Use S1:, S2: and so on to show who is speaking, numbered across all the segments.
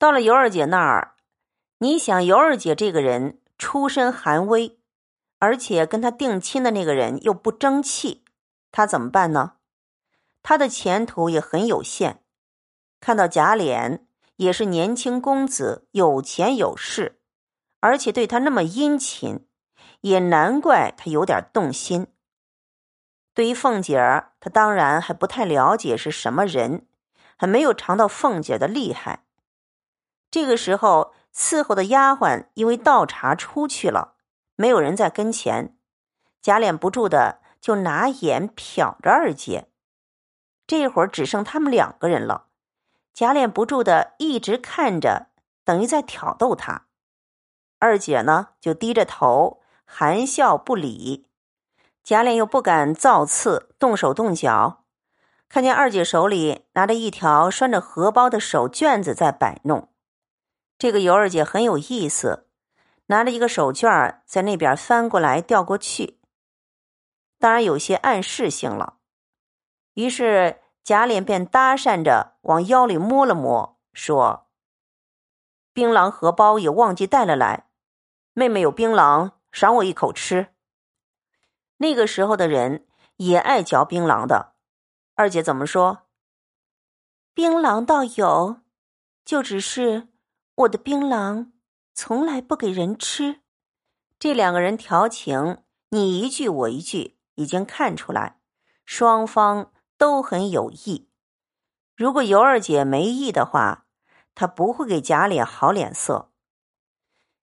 S1: 到了尤二姐那儿，你想尤二姐这个人出身寒微，而且跟她定亲的那个人又不争气，她怎么办呢？她的前途也很有限。看到贾琏也是年轻公子，有钱有势，而且对他那么殷勤，也难怪他有点动心。对于凤姐儿，他当然还不太了解是什么人，还没有尝到凤姐的厉害。这个时候，伺候的丫鬟因为倒茶出去了，没有人在跟前，贾琏不住的就拿眼瞟着二姐。这会儿只剩他们两个人了，贾琏不住的一直看着，等于在挑逗他。二姐呢，就低着头含笑不理。贾琏又不敢造次，动手动脚，看见二姐手里拿着一条拴着荷包的手绢子在摆弄。这个尤二姐很有意思，拿着一个手绢在那边翻过来调过去，当然有些暗示性了。于是贾琏便搭讪着往腰里摸了摸，说：“槟榔荷包也忘记带了来，妹妹有槟榔，赏我一口吃。”那个时候的人也爱嚼槟榔的，二姐怎么说？
S2: 槟榔倒有，就只是我的槟榔从来不给人吃。
S1: 这两个人调情，你一句我一句，已经看出来，双方都很有意。如果尤二姐没意的话，她不会给贾琏好脸色。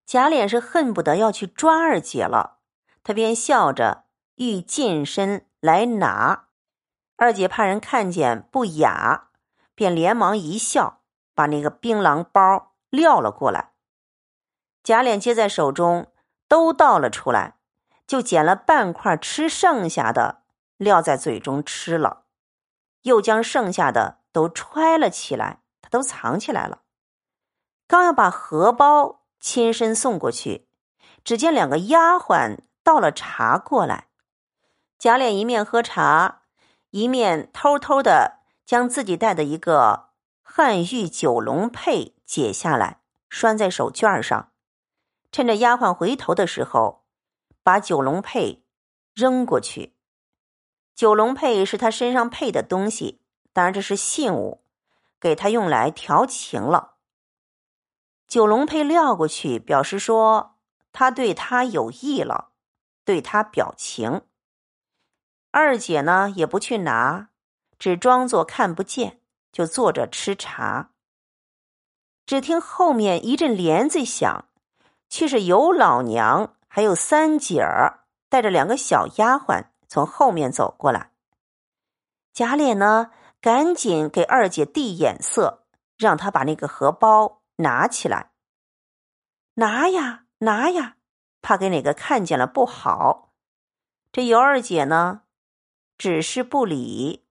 S1: 贾琏是恨不得要去抓二姐了，他便笑着。欲近身来拿，二姐怕人看见不雅，便连忙一笑，把那个槟榔包撂了过来。贾琏接在手中，都倒了出来，就捡了半块吃剩下的，撂在嘴中吃了，又将剩下的都揣了起来，他都藏起来了。刚要把荷包亲身送过去，只见两个丫鬟倒了茶过来。贾琏一面喝茶，一面偷偷的将自己带的一个汉玉九龙佩解下来，拴在手绢上。趁着丫鬟回头的时候，把九龙佩扔过去。九龙佩是他身上配的东西，当然这是信物，给他用来调情了。九龙佩撂过去，表示说他对他有意了，对他表情。二姐呢也不去拿，只装作看不见，就坐着吃茶。只听后面一阵帘子响，却是尤老娘还有三姐儿带着两个小丫鬟从后面走过来。贾琏呢赶紧给二姐递眼色，让她把那个荷包拿起来。拿呀拿呀，怕给哪个看见了不好。这尤二姐呢？只是不理，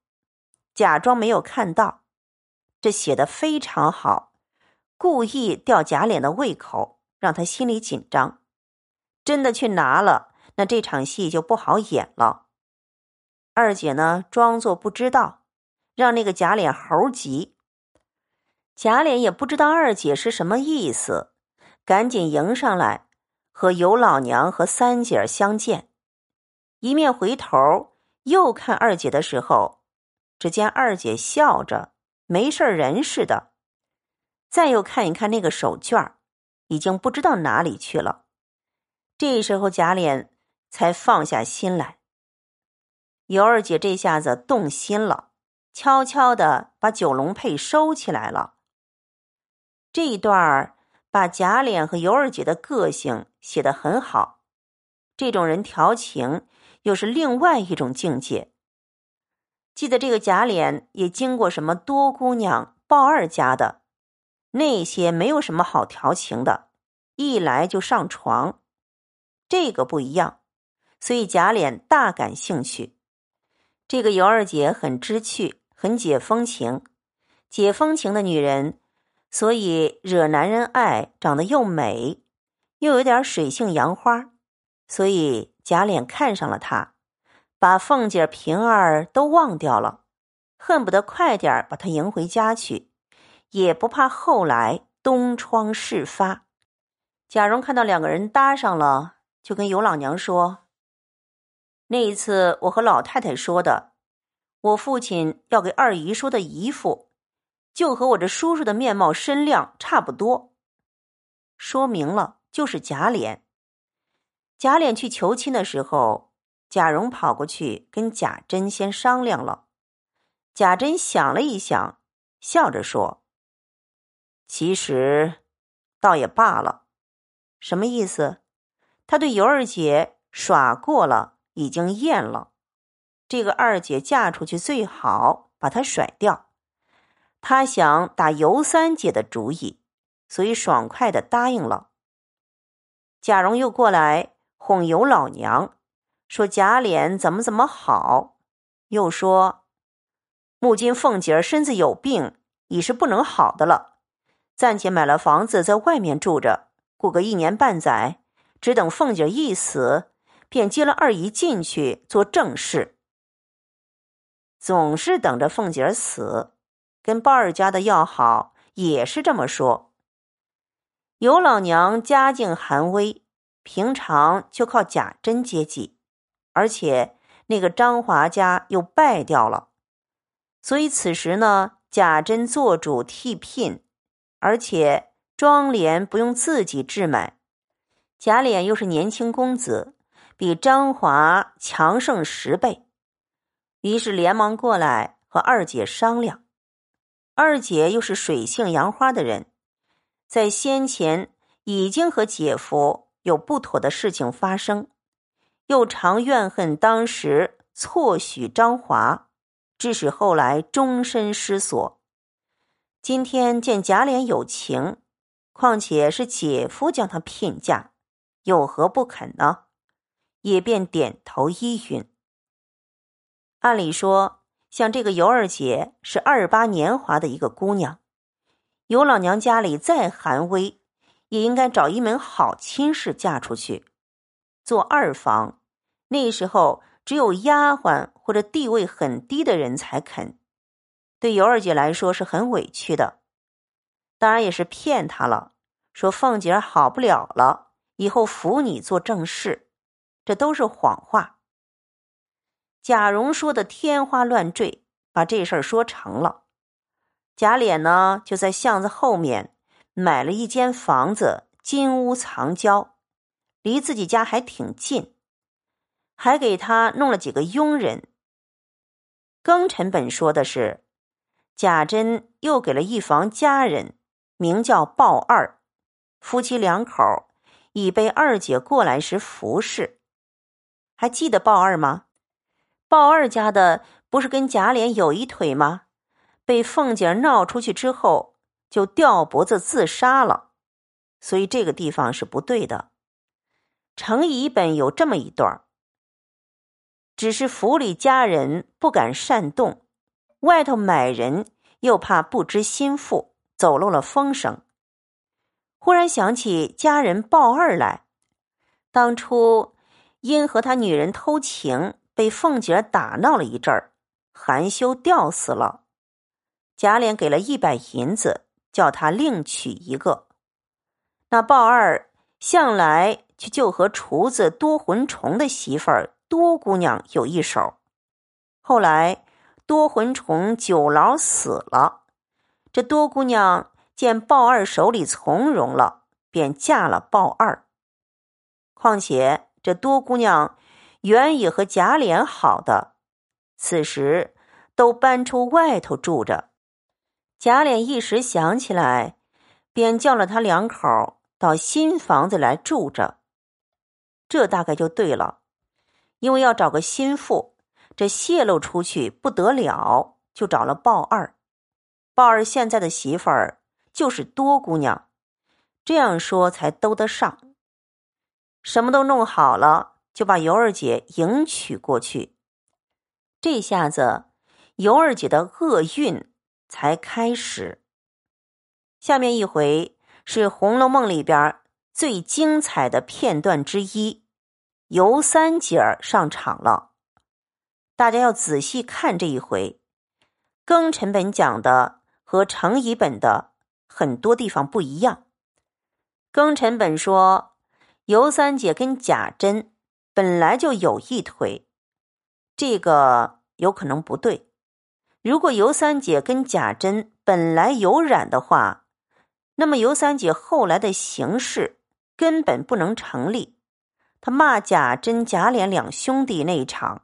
S1: 假装没有看到。这写的非常好，故意吊贾琏的胃口，让他心里紧张。真的去拿了，那这场戏就不好演了。二姐呢，装作不知道，让那个贾琏猴急。贾琏也不知道二姐是什么意思，赶紧迎上来和尤老娘和三姐相见，一面回头。又看二姐的时候，只见二姐笑着，没事人似的。再又看一看那个手绢已经不知道哪里去了。这时候贾琏才放下心来。尤二姐这下子动心了，悄悄的把九龙佩收起来了。这一段儿把贾琏和尤二姐的个性写得很好。这种人调情。又是另外一种境界。记得这个贾琏也经过什么多姑娘、鲍二家的，那些没有什么好调情的，一来就上床。这个不一样，所以贾琏大感兴趣。这个尤二姐很知趣，很解风情，解风情的女人，所以惹男人爱，长得又美，又有点水性杨花，所以。贾琏看上了她，把凤姐、平儿都忘掉了，恨不得快点把她迎回家去，也不怕后来东窗事发。贾蓉看到两个人搭上了，就跟尤老娘说：“那一次我和老太太说的，我父亲要给二姨说的姨父，就和我这叔叔的面貌身量差不多。说明了就是贾琏。贾琏去求亲的时候，贾蓉跑过去跟贾珍先商量了。贾珍想了一想，笑着说：‘其实，倒也罢了。’什么意思？他对尤二姐耍过了，已经厌了。这个二姐嫁出去最好，把她甩掉。他想打尤三姐的主意，所以爽快的答应了。贾蓉又过来哄尤老娘，说贾琏怎么怎么好，又说目今凤姐儿身子有病，已是不能好的了，暂且买了房子在外面住着。过个一年半载，只等凤姐一死，便接了二姨进去做正事。总是等着凤姐死，跟鲍二家的要好，也是这么说。尤老娘家境寒微，平常就靠贾珍接济，而且那个张华家又败掉了，所以此时呢，贾珍做主替聘，而且。庄莲不用自己置买，贾琏又是年轻公子，比张华强盛十倍，于是连忙过来和二姐商量。二姐又是水性杨花的人，在先前已经和姐夫有不妥的事情发生，又常怨恨当时错许张华，致使后来终身失所。今天见贾琏有情。况且是姐夫将她聘嫁，有何不肯呢？也便点头依允。按理说，像这个尤二姐是二八年华的一个姑娘，尤老娘家里再寒微，也应该找一门好亲事嫁出去，做二房。那时候只有丫鬟或者地位很低的人才肯。对尤二姐来说是很委屈的。当然也是骗她了，说凤姐好不了了，以后扶你做正事，这都是谎话。贾蓉说的天花乱坠，把这事儿说成了。贾琏呢，就在巷子后面买了一间房子，金屋藏娇，离自己家还挺近，还给他弄了几个佣人。庚辰本说的是，贾珍又给了一房家人。名叫鲍二，夫妻两口已被二姐过来时服侍。还记得鲍二吗？鲍二家的不是跟贾琏有一腿吗？被凤姐闹出去之后，就掉脖子自杀了。所以这个地方是不对的。程乙本有这么一段只是府里家人不敢擅动，外头买人又怕不知心腹。走漏了风声，忽然想起家人鲍二来，当初因和他女人偷情，被凤姐打闹了一阵儿，含羞吊死了。贾琏给了一百银子，叫他另娶一个。那鲍二向来就和厨子多魂虫的媳妇儿多姑娘有一手，后来多魂虫九老死了。这多姑娘见鲍二手里从容了，便嫁了鲍二。况且这多姑娘原也和贾琏好的，此时都搬出外头住着。贾琏一时想起来，便叫了他两口到新房子来住着。这大概就对了，因为要找个心腹，这泄露出去不得了，就找了鲍二。鲍二现在的媳妇儿就是多姑娘，这样说才兜得上。什么都弄好了，就把尤二姐迎娶过去。这下子，尤二姐的厄运才开始。下面一回是《红楼梦》里边最精彩的片段之一，尤三姐儿上场了。大家要仔细看这一回，庚辰本讲的。和程乙本的很多地方不一样。庚辰本说尤三姐跟贾珍本来就有一腿，这个有可能不对。如果尤三姐跟贾珍本来有染的话，那么尤三姐后来的行事根本不能成立。他骂贾珍、贾琏两兄弟那一场，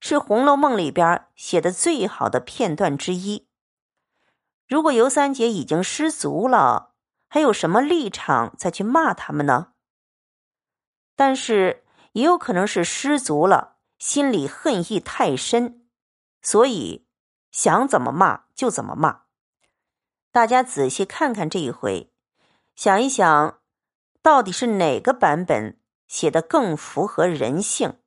S1: 是《红楼梦》里边写的最好的片段之一。如果尤三姐已经失足了，还有什么立场再去骂他们呢？但是也有可能是失足了，心里恨意太深，所以。想怎么骂就怎么骂，大家仔细看看这一回，想一想，到底是哪个版本写的更符合人性？